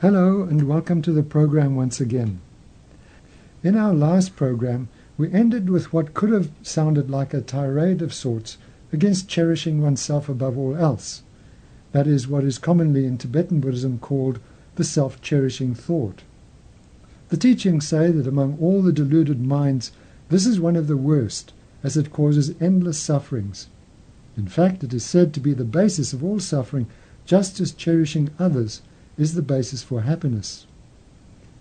Hello and welcome to the program once again. In our last program, we ended with what could have sounded like a tirade of sorts against cherishing oneself above all else. That is what is commonly in Tibetan Buddhism called the self-cherishing thought. The teachings say that among all the deluded minds, this is one of the worst, as it causes endless sufferings. In fact, it is said to be the basis of all suffering, just as cherishing others is the basis for happiness.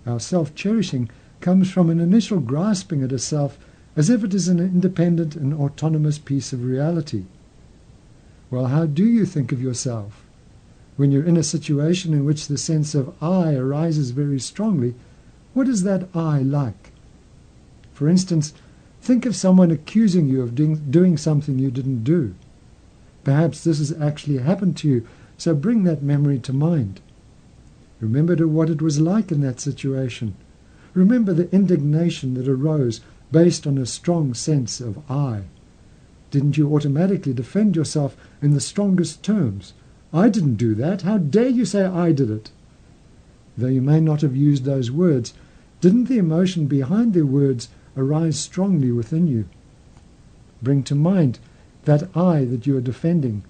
Our self-cherishing comes from an initial grasping at a self as if it is an independent and autonomous piece of reality. Well, how do you think of yourself? When you're in a situation in which the sense of I arises very strongly, what is that I like? For instance, think of someone accusing you of doing, doing something you didn't do. Perhaps this has actually happened to you, so bring that memory to mind. Remember to what it was like in that situation. Remember the indignation that arose based on a strong sense of I. Didn't you automatically defend yourself in the strongest terms? I didn't do that. How dare you say I did it? Though you may not have used those words, didn't the emotion behind the words arise strongly within you? Bring to mind that I that you are defending.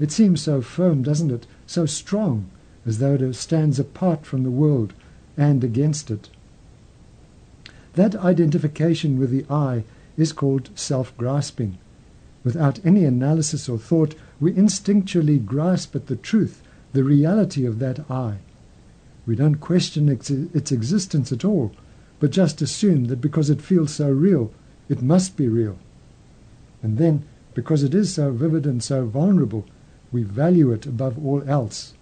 It seems so firm, doesn't it? So strong as though it stands apart from the world and against it. That identification with the I is called self-grasping. Without any analysis or thought, we instinctually grasp at the truth, the reality of that I. We don't question its, its existence at all, but just assume that because it feels so real, it must be real. And then, because it is so vivid and so vulnerable, we value it above all else.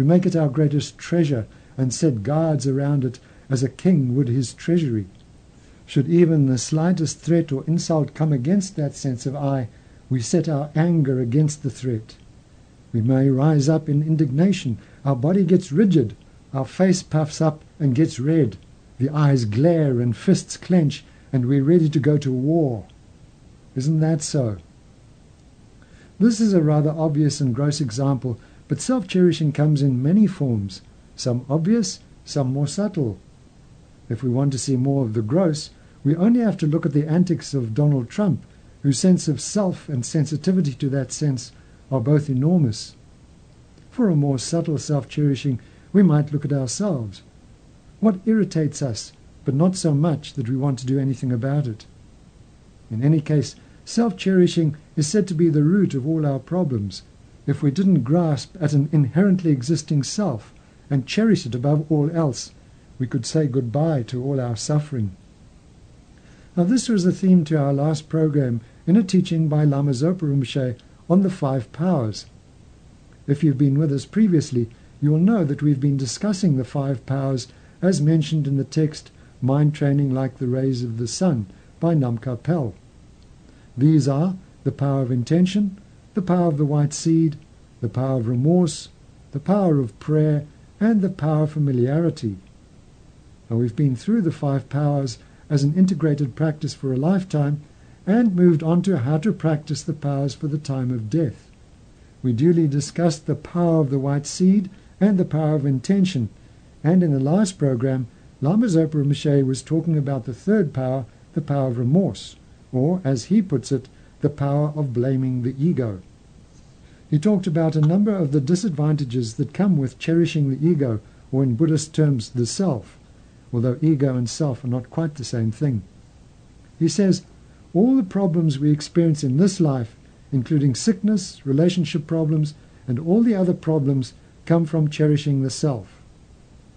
We make it our greatest treasure and set guards around it as a king would his treasury. Should even the slightest threat or insult come against that sense of I, we set our anger against the threat. We may rise up in indignation, our body gets rigid, our face puffs up and gets red, the eyes glare and fists clench, and we're ready to go to war. Isn't that so? This is a rather obvious and gross example but self-cherishing comes in many forms, some obvious, some more subtle. If we want to see more of the gross, we only have to look at the antics of Donald Trump, whose sense of self and sensitivity to that sense are both enormous. For a more subtle self-cherishing, we might look at ourselves. What irritates us, but not so much that we want to do anything about it? In any case, self-cherishing is said to be the root of all our problems, if we didn't grasp at an inherently existing self and cherish it above all else, we could say goodbye to all our suffering. Now this was the theme to our last program in a teaching by Lama Zopa Rinpoche on the five powers. If you've been with us previously, you will know that we've been discussing the five powers as mentioned in the text Mind Training Like the Rays of the Sun by Namkha Pel. These are the power of intention, the power of the white seed, the power of remorse, the power of prayer, and the power of familiarity. Now we've been through the five powers as an integrated practice for a lifetime and moved on to how to practice the powers for the time of death. We duly discussed the power of the white seed and the power of intention, and in the last program, Lama Zopa Rinpoche was talking about the third power, the power of remorse, or, as he puts it, the power of blaming the ego. He talked about a number of the disadvantages that come with cherishing the ego, or in Buddhist terms, the self, although ego and self are not quite the same thing. He says, all the problems we experience in this life, including sickness, relationship problems, and all the other problems, come from cherishing the self.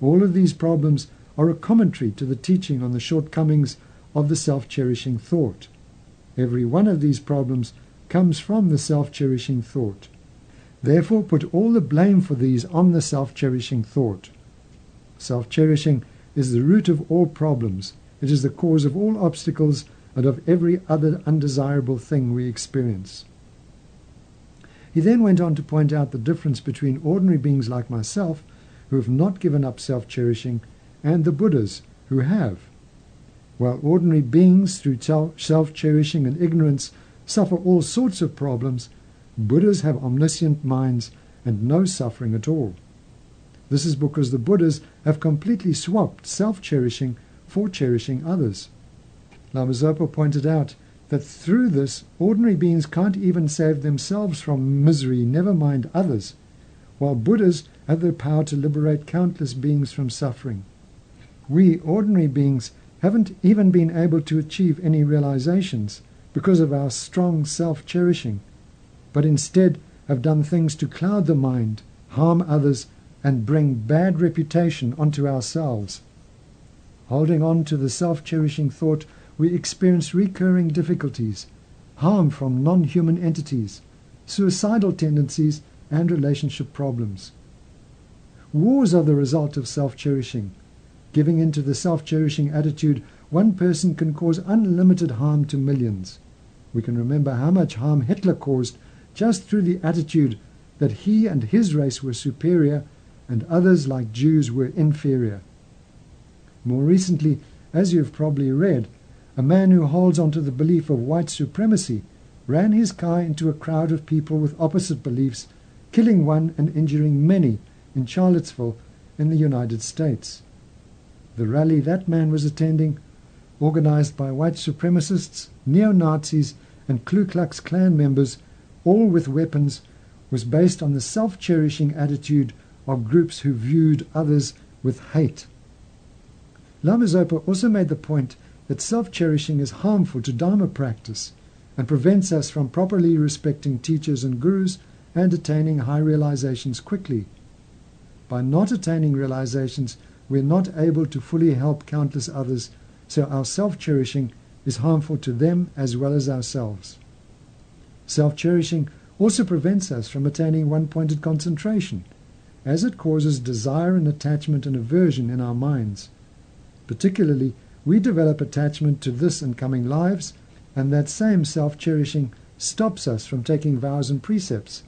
All of these problems are a commentary to the teaching on the shortcomings of the self-cherishing thought. Every one of these problems comes from the self-cherishing thought. Therefore, put all the blame for these on the self-cherishing thought. Self cherishing is the root of all problems. It is the cause of all obstacles and of every other undesirable thing we experience. He then went on to point out the difference between ordinary beings like myself, who have not given up self cherishing, and the Buddhas, who have. While ordinary beings, through self cherishing and ignorance, suffer all sorts of problems, Buddhas have omniscient minds and no suffering at all. This is because the Buddhas have completely swapped self cherishing for cherishing others. Lama Zopa pointed out that through this, ordinary beings can't even save themselves from misery, never mind others, while Buddhas have the power to liberate countless beings from suffering. We, ordinary beings, haven't even been able to achieve any realizations because of our strong self cherishing, but instead have done things to cloud the mind, harm others, and bring bad reputation onto ourselves. Holding on to the self cherishing thought, we experience recurring difficulties, harm from non human entities, suicidal tendencies, and relationship problems. Wars are the result of self cherishing. Giving in to the self-cherishing attitude, one person can cause unlimited harm to millions. We can remember how much harm Hitler caused just through the attitude that he and his race were superior and others like Jews were inferior. More recently, as you've probably read, a man who holds on to the belief of white supremacy ran his car into a crowd of people with opposite beliefs, killing one and injuring many in Charlottesville in the United States. The rally that man was attending, organized by white supremacists, neo-Nazis, and Ku Klux Klan members, all with weapons, was based on the self-cherishing attitude of groups who viewed others with hate. Lama Zopa also made the point that self-cherishing is harmful to Dharma practice and prevents us from properly respecting teachers and gurus and attaining high realizations quickly. By not attaining realizations, we're not able to fully help countless others, so our self-cherishing is harmful to them as well as ourselves. Self-cherishing also prevents us from attaining one-pointed concentration, as it causes desire and attachment and aversion in our minds. Particularly, we develop attachment to this and coming lives, and that same self-cherishing stops us from taking vows and precepts,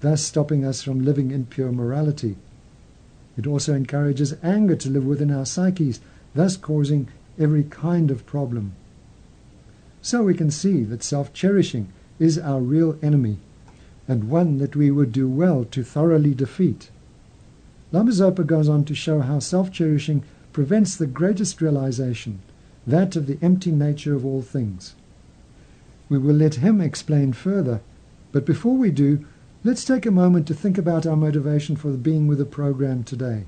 thus stopping us from living in pure morality. It also encourages anger to live within our psyches, thus causing every kind of problem. So we can see that self-cherishing is our real enemy, and one that we would do well to thoroughly defeat. Lama Zopa goes on to show how self-cherishing prevents the greatest realization, that of the empty nature of all things. We will let him explain further, but before we do, Let's take a moment to think about our motivation for being with the program today.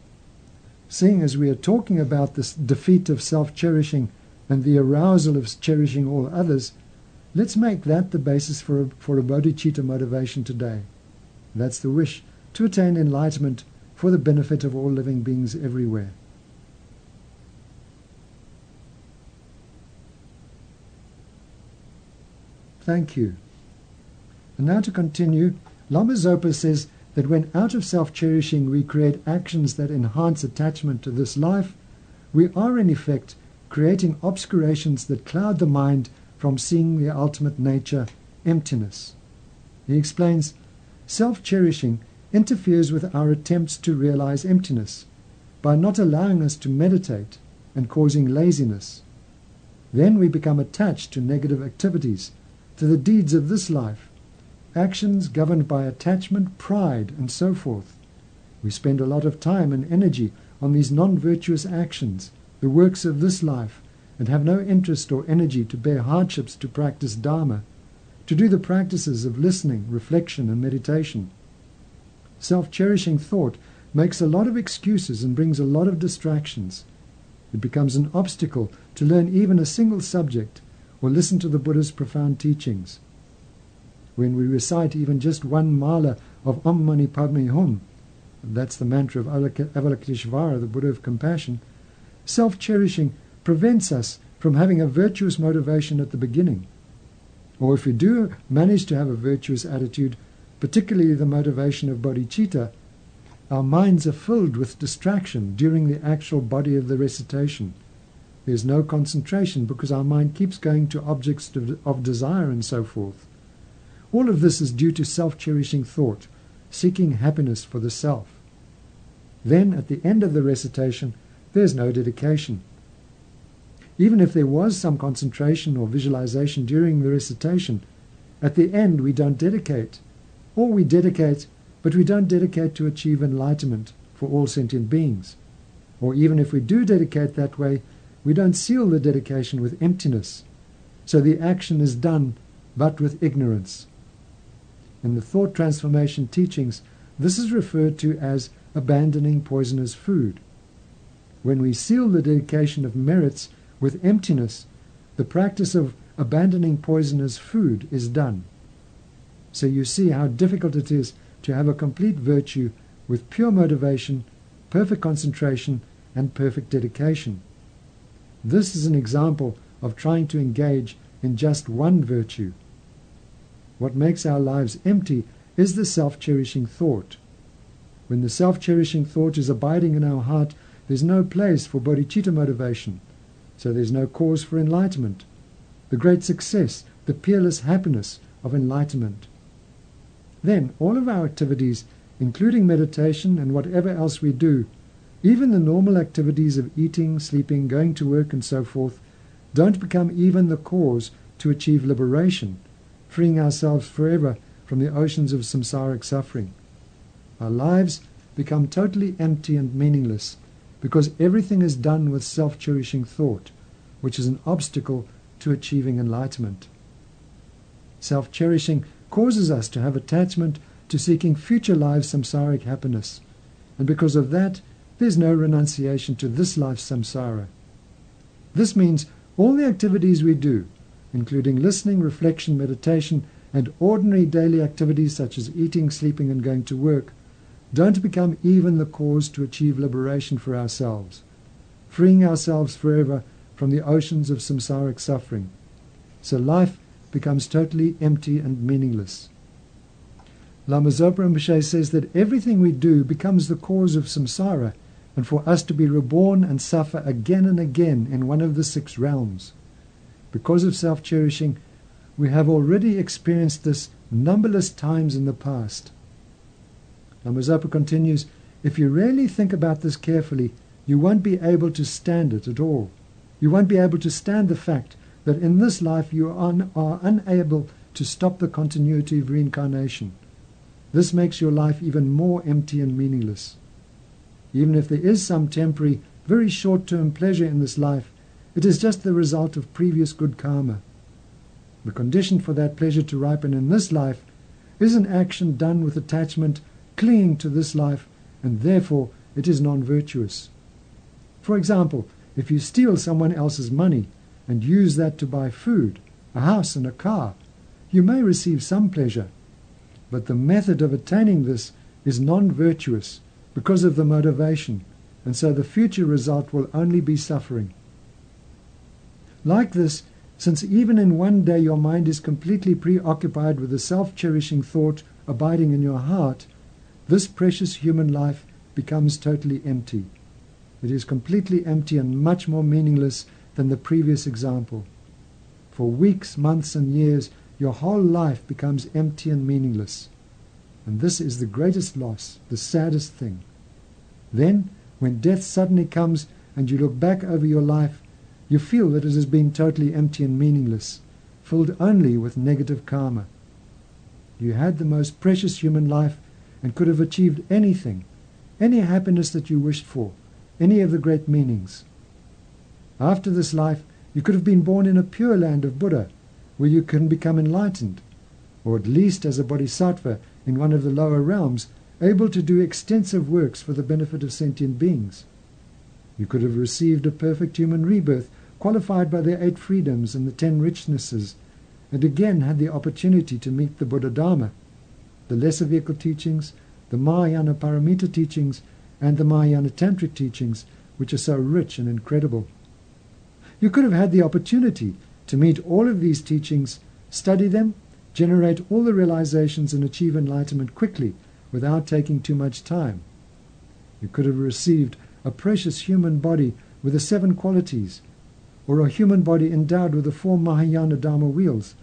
Seeing as we are talking about this defeat of self-cherishing and the arousal of cherishing all others, let's make that the basis for a, for a bodhicitta motivation today. That's the wish to attain enlightenment for the benefit of all living beings everywhere. Thank you. And now to continue Lama Zopa says that when out of self-cherishing we create actions that enhance attachment to this life, we are in effect creating obscurations that cloud the mind from seeing the ultimate nature, emptiness. He explains, self-cherishing interferes with our attempts to realize emptiness by not allowing us to meditate and causing laziness. Then we become attached to negative activities, to the deeds of this life, actions governed by attachment, pride, and so forth. We spend a lot of time and energy on these non-virtuous actions, the works of this life, and have no interest or energy to bear hardships to practice Dharma, to do the practices of listening, reflection, and meditation. Self-cherishing thought makes a lot of excuses and brings a lot of distractions. It becomes an obstacle to learn even a single subject or listen to the Buddha's profound teachings when we recite even just one mala of Om Mani Padme Hum, that's the mantra of Avalokiteshvara, the Buddha of compassion, self-cherishing prevents us from having a virtuous motivation at the beginning. Or if we do manage to have a virtuous attitude, particularly the motivation of bodhicitta, our minds are filled with distraction during the actual body of the recitation. There's no concentration because our mind keeps going to objects of desire and so forth. All of this is due to self-cherishing thought, seeking happiness for the self. Then, at the end of the recitation, there's no dedication. Even if there was some concentration or visualization during the recitation, at the end we don't dedicate. Or we dedicate, but we don't dedicate to achieve enlightenment for all sentient beings. Or even if we do dedicate that way, we don't seal the dedication with emptiness. So the action is done, but with ignorance. In the thought transformation teachings, this is referred to as abandoning poisonous food. When we seal the dedication of merits with emptiness, the practice of abandoning poisonous food is done. So you see how difficult it is to have a complete virtue with pure motivation, perfect concentration, and perfect dedication. This is an example of trying to engage in just one virtue. What makes our lives empty is the self-cherishing thought. When the self-cherishing thought is abiding in our heart, there's no place for bodhicitta motivation, so there's no cause for enlightenment, the great success, the peerless happiness of enlightenment. Then all of our activities, including meditation and whatever else we do, even the normal activities of eating, sleeping, going to work, and so forth, don't become even the cause to achieve liberation, freeing ourselves forever from the oceans of samsaric suffering. Our lives become totally empty and meaningless because everything is done with self-cherishing thought, which is an obstacle to achieving enlightenment. Self-cherishing causes us to have attachment to seeking future lives samsaric happiness, and because of that, there's no renunciation to this life's samsara. This means all the activities we do, including listening, reflection, meditation, and ordinary daily activities such as eating, sleeping, and going to work, don't become even the cause to achieve liberation for ourselves, freeing ourselves forever from the oceans of samsaric suffering. So life becomes totally empty and meaningless. Lama Zopa Rinpoche says that everything we do becomes the cause of samsara and for us to be reborn and suffer again and again in one of the six realms. Because of self-cherishing, we have already experienced this numberless times in the past. Lama continues, if you really think about this carefully, you won't be able to stand it at all. You won't be able to stand the fact that in this life you are, un- are unable to stop the continuity of reincarnation. This makes your life even more empty and meaningless. Even if there is some temporary, very short term pleasure in this life, it is just the result of previous good karma. The condition for that pleasure to ripen in this life is an action done with attachment clinging to this life, and therefore it is non virtuous. For example, if you steal someone else's money and use that to buy food, a house, and a car, you may receive some pleasure. But the method of attaining this is non virtuous because of the motivation, and so the future result will only be suffering. Like this, since even in one day your mind is completely preoccupied with the self cherishing thought abiding in your heart, this precious human life becomes totally empty. It is completely empty and much more meaningless than the previous example. For weeks, months, and years, your whole life becomes empty and meaningless. And this is the greatest loss, the saddest thing. Then, when death suddenly comes and you look back over your life, you feel that it has been totally empty and meaningless, filled only with negative karma. You had the most precious human life and could have achieved anything, any happiness that you wished for, any of the great meanings. After this life, you could have been born in a pure land of Buddha, where you can become enlightened, or at least as a bodhisattva in one of the lower realms, able to do extensive works for the benefit of sentient beings. You could have received a perfect human rebirth, qualified by their eight freedoms and the ten richnesses, and again had the opportunity to meet the Buddha Dharma the lesser vehicle teachings, the Mahayana Paramita teachings, and the Mahayana Tantric teachings, which are so rich and incredible. You could have had the opportunity to meet all of these teachings, study them, generate all the realizations, and achieve enlightenment quickly without taking too much time. You could have received a precious human body with the seven qualities, or a human body endowed with the four Mahayana Dharma wheels,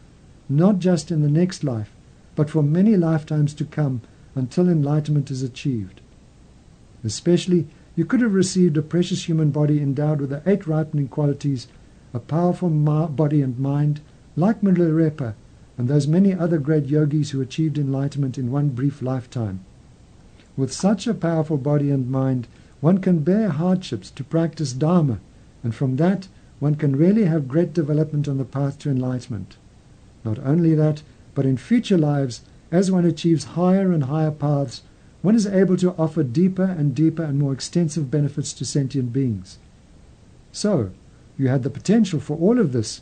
not just in the next life, but for many lifetimes to come until enlightenment is achieved. Especially, you could have received a precious human body endowed with the eight ripening qualities, a powerful body and mind, like Milarepa and those many other great yogis who achieved enlightenment in one brief lifetime. With such a powerful body and mind, one can bear hardships to practice Dharma, and from that one can really have great development on the path to enlightenment. Not only that, but in future lives, as one achieves higher and higher paths, one is able to offer deeper and deeper and more extensive benefits to sentient beings. So, you had the potential for all of this,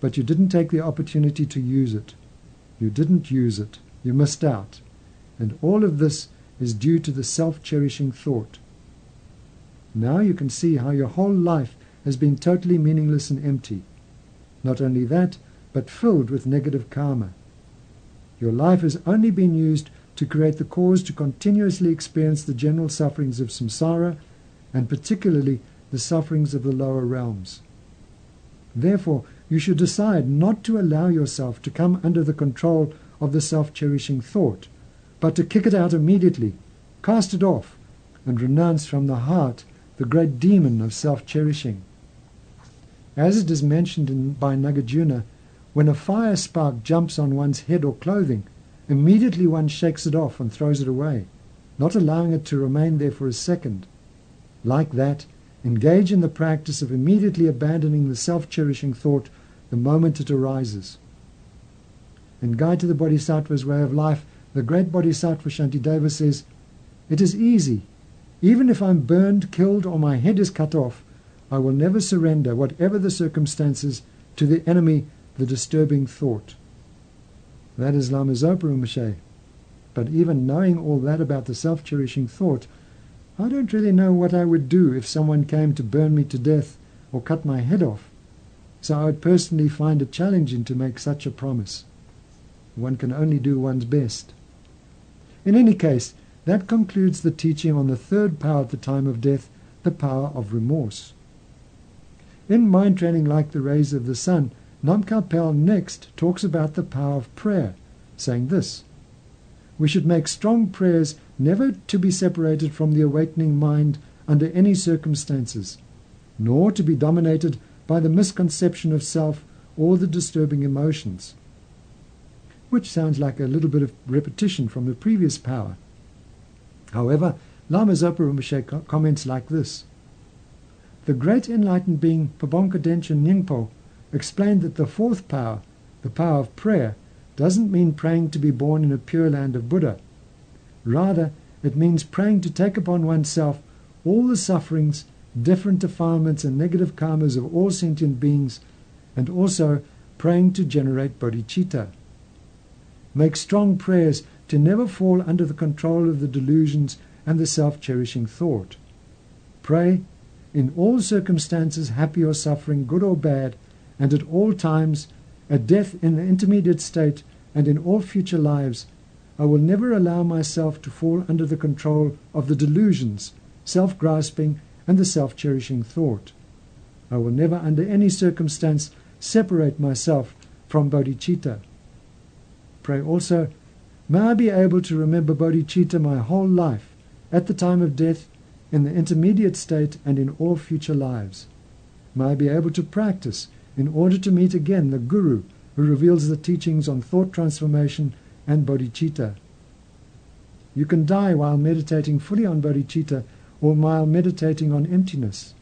but you didn't take the opportunity to use it. You didn't use it. You missed out. And all of this is due to the self-cherishing thought. Now you can see how your whole life has been totally meaningless and empty. Not only that, but filled with negative karma. Your life has only been used to create the cause to continuously experience the general sufferings of samsara, and particularly the sufferings of the lower realms. Therefore, you should decide not to allow yourself to come under the control of the self-cherishing thought, but to kick it out immediately, cast it off, and renounce from the heart the great demon of self-cherishing. As it is mentioned by Nagarjuna, when a fire spark jumps on one's head or clothing, immediately one shakes it off and throws it away, not allowing it to remain there for a second. Like that, engage in the practice of immediately abandoning the self-cherishing thought the moment it arises. In Guide to the Bodhisattva's Way of Life, the great Bodhisattva Shantideva says, It is easy. Even if I'm burned, killed, or my head is cut off, I will never surrender, whatever the circumstances, to the enemy, the disturbing thought. That is Lama Zopa Rinpoche. But even knowing all that about the self-cherishing thought, I don't really know what I would do if someone came to burn me to death or cut my head off. So I would personally find it challenging to make such a promise. One can only do one's best. In any case, that concludes the teaching on the third power at the time of death, the power of remorse. In Mind Training Like the Rays of the Sun, Nam next talks about the power of prayer, saying this We should make strong prayers never to be separated from the awakening mind under any circumstances, nor to be dominated by the misconception of self or the disturbing emotions. Which sounds like a little bit of repetition from the previous power. However, Lama Zopa Rinpoche comments like this. The great enlightened being Pabonka Dechen Nyingpo explained that the fourth power, the power of prayer, doesn't mean praying to be born in a pure land of Buddha. Rather, it means praying to take upon oneself all the sufferings different defilements and negative karmas of all sentient beings, and also praying to generate bodhicitta. Make strong prayers to never fall under the control of the delusions and the self-cherishing thought. Pray, in all circumstances, happy or suffering, good or bad, and at all times, at death in the intermediate state, and in all future lives, I will never allow myself to fall under the control of the delusions, self-grasping, and the self-cherishing thought. I will never under any circumstance separate myself from bodhicitta. Pray also, may I be able to remember bodhicitta my whole life, at the time of death, in the intermediate state, and in all future lives. May I be able to practice in order to meet again the Guru who reveals the teachings on thought transformation and bodhicitta. You can die while meditating fully on bodhicitta or while meditating on emptiness.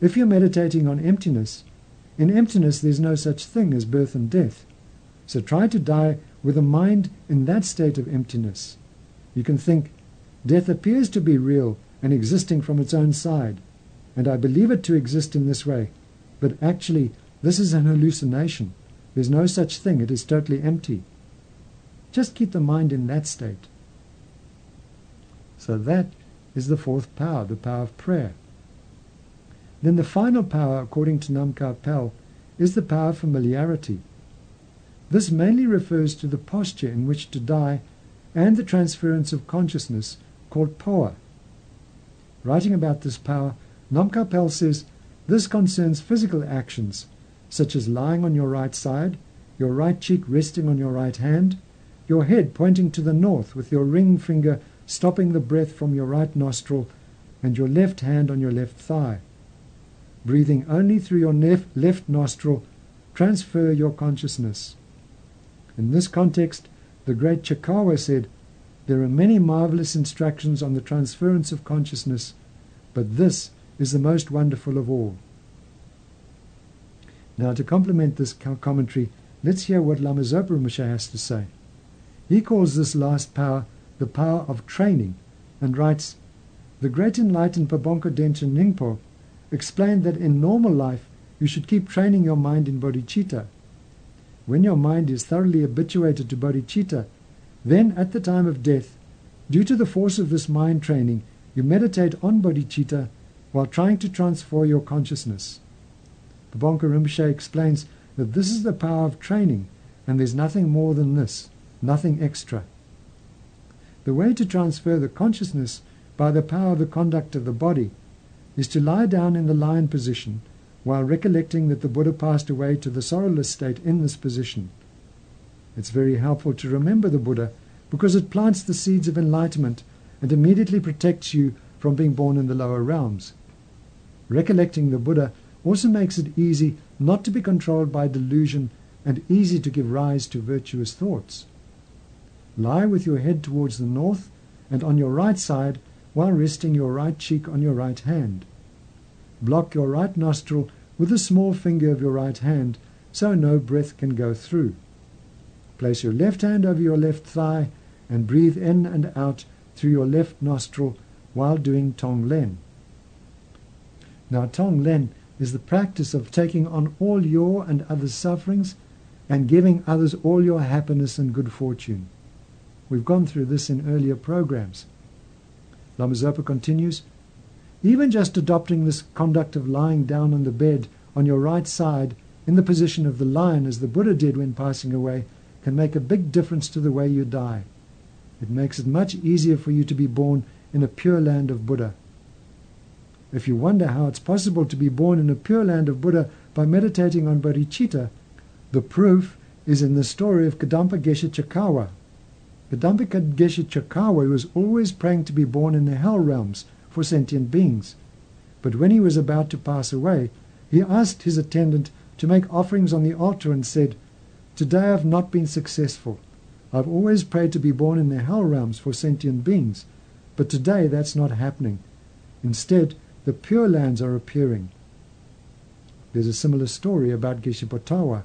If you're meditating on emptiness, in emptiness there's no such thing as birth and death. So try to die with a mind in that state of emptiness. You can think, death appears to be real and existing from its own side, and I believe it to exist in this way, but actually this is an hallucination. There's no such thing. It is totally empty. Just keep the mind in that state. So that is the fourth power, the power of prayer. Then the final power, according to Nam Pel, is the power of familiarity. This mainly refers to the posture in which to die and the transference of consciousness called powa. Writing about this power, Namkha Pel says this concerns physical actions, such as lying on your right side, your right cheek resting on your right hand, your head pointing to the north with your ring finger stopping the breath from your right nostril, and your left hand on your left thigh. Breathing only through your nef- left nostril, transfer your consciousness. In this context, the great Chekawa said, There are many marvelous instructions on the transference of consciousness, but this is the most wonderful of all. Now, to complement this commentary, let's hear what Lama Zopa Rinpoche has to say. He calls this last power the power of training and writes, The great enlightened Pabonka Dechen Nyingpo explained that in normal life you should keep training your mind in bodhicitta. When your mind is thoroughly habituated to bodhicitta, then at the time of death, due to the force of this mind training, you meditate on bodhicitta while trying to transfer your consciousness. Pabonka Rinpoche explains that this is the power of training, and there's nothing more than this, nothing extra. The way to transfer the consciousness by the power of the conduct of the body is to lie down in the lion position while recollecting that the Buddha passed away to the sorrowless state in this position. It's very helpful to remember the Buddha because it plants the seeds of enlightenment and immediately protects you from being born in the lower realms. Recollecting the Buddha also makes it easy not to be controlled by delusion and easy to give rise to virtuous thoughts. Lie with your head towards the north and on your right side while resting your right cheek on your right hand. Block your right nostril with the small finger of your right hand so no breath can go through. Place your left hand over your left thigh and breathe in and out through your left nostril while doing Tong Len. Now, Tong Len is the practice of taking on all your and others' sufferings and giving others all your happiness and good fortune. We've gone through this in earlier programs. Lama Zopa continues, even just adopting this conduct of lying down on the bed on your right side in the position of the lion as the Buddha did when passing away can make a big difference to the way you die. It makes it much easier for you to be born in a pure land of Buddha. If you wonder how it's possible to be born in a pure land of Buddha by meditating on bodhicitta, the proof is in the story of Kadampa Geshe Chekawa, Kadampa Geshe Chekawa was always praying to be born in the hell realms for sentient beings. But when he was about to pass away, he asked his attendant to make offerings on the altar and said, Today I have not been successful. I've always prayed to be born in the hell realms for sentient beings, but today that's not happening. Instead, the pure lands are appearing. There's a similar story about Geshe Potawa.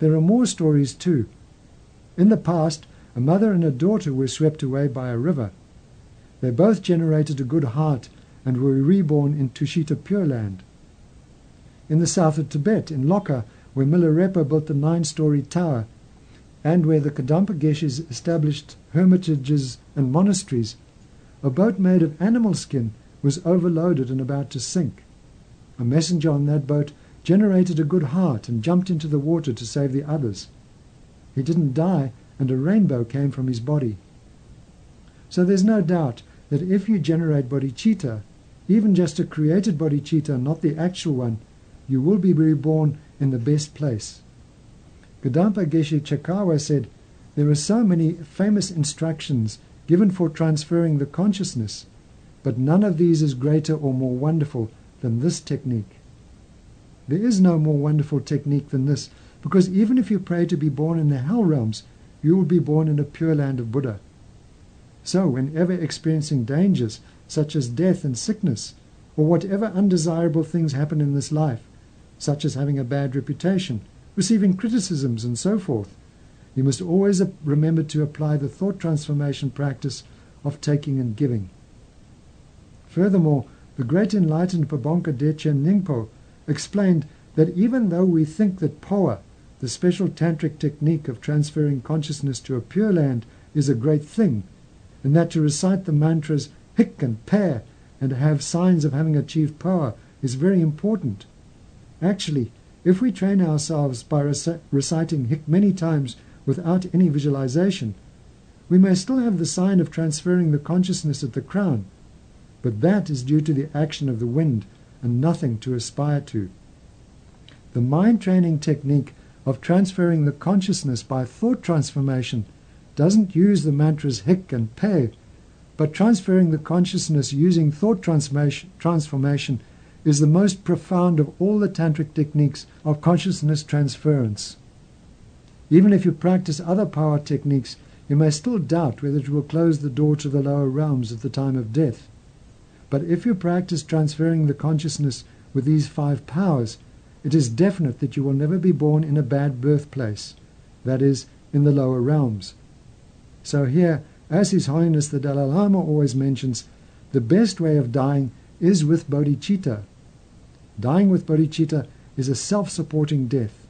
There are more stories too. In the past, a mother and a daughter were swept away by a river. They both generated a good heart and were reborn in Tushita Pure Land. In the south of Tibet, in Lhoka, where Milarepa built the nine-story tower, and where the Kadampa Geshes established hermitages and monasteries, a boat made of animal skin was overloaded and about to sink. A messenger on that boat generated a good heart and jumped into the water to save the others. He didn't die, and a rainbow came from his body. So there's no doubt that if you generate bodhicitta, even just a created bodhicitta, not the actual one, you will be reborn in the best place. Kadampa Geshe Chekawa said, There are so many famous instructions given for transferring the consciousness, but none of these is greater or more wonderful than this technique. There is no more wonderful technique than this, because even if you pray to be born in the hell realms, you will be born in a pure land of Buddha. So, whenever experiencing dangers such as death and sickness, or whatever undesirable things happen in this life, such as having a bad reputation, receiving criticisms, and so forth, you must always remember to apply the thought transformation practice of taking and giving. Furthermore, the great enlightened Pabonka Dechen Nyingpo explained that even though we think that powa the special tantric technique of transferring consciousness to a pure land is a great thing, and that to recite the mantras hik and pair and have signs of having achieved power is very important. Actually, if we train ourselves by rec- reciting hik many times without any visualization, we may still have the sign of transferring the consciousness at the crown, but that is due to the action of the wind and nothing to aspire to. The mind training technique of transferring the consciousness by thought transformation doesn't use the mantras hik and pe, but transferring the consciousness using thought transformation, transformation is the most profound of all the tantric techniques of consciousness transference. Even if you practice other powa techniques, you may still doubt whether it will close the door to the lower realms at the time of death. But if you practice transferring the consciousness with these five powers, it is definite that you will never be born in a bad birthplace, that is, in the lower realms. So here, as His Holiness the Dalai Lama always mentions, the best way of dying is with bodhicitta. Dying with bodhicitta is a self-supporting death.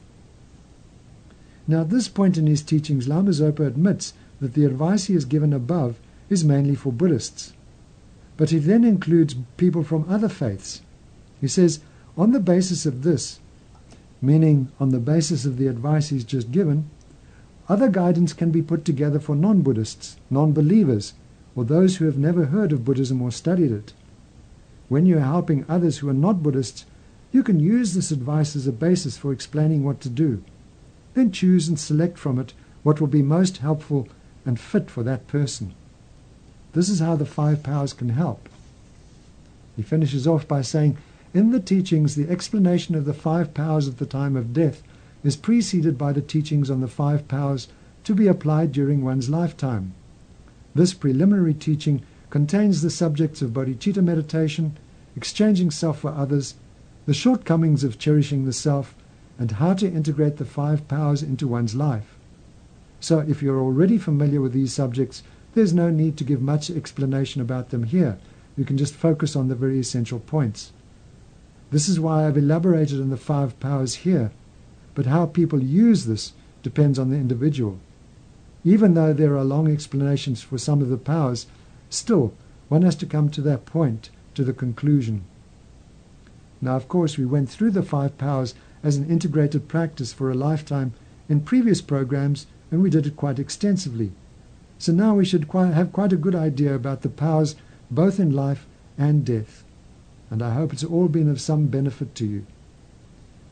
Now at this point in his teachings, Lama Zopa admits that the advice he has given above is mainly for Buddhists. But he then includes people from other faiths. He says, on the basis of this, meaning on the basis of the advice he's just given, other guidance can be put together for non Buddhists, non believers, or those who have never heard of Buddhism or studied it. When you are helping others who are not Buddhists, you can use this advice as a basis for explaining what to do. Then choose and select from it what will be most helpful and fit for that person. This is how the five powers can help. He finishes off by saying, In the teachings, the explanation of the five powers at the time of death is preceded by the teachings on the five powers to be applied during one's lifetime. This preliminary teaching contains the subjects of bodhicitta meditation, exchanging self for others, the shortcomings of cherishing the self, and how to integrate the five powers into one's life. So, if you're already familiar with these subjects, there's no need to give much explanation about them here. You can just focus on the very essential points. This is why I've elaborated on the five powers here, but how people use this depends on the individual. Even though there are long explanations for some of the powers, still one has to come to that point, to the conclusion. Now, of course, we went through the five powers as an integrated practice for a lifetime in previous programs, and we did it quite extensively. So now we should quite have quite a good idea about the powers both in life and death. And I hope it's all been of some benefit to you.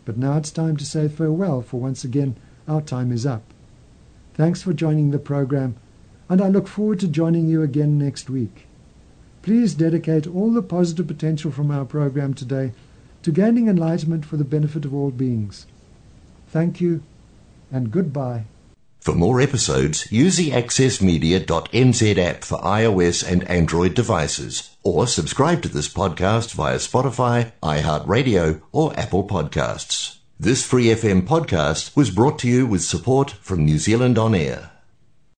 But now it's time to say farewell, for once again our time is up. Thanks for joining the program, and I look forward to joining you again next week. Please dedicate all the positive potential from our program today to gaining enlightenment for the benefit of all beings. Thank you, and goodbye. For more episodes, use the accessmedia.nz app for iOS and Android devices, or subscribe to this podcast via Spotify, iHeartRadio, or Apple Podcasts. This Free FM podcast was brought to you with support from New Zealand On Air.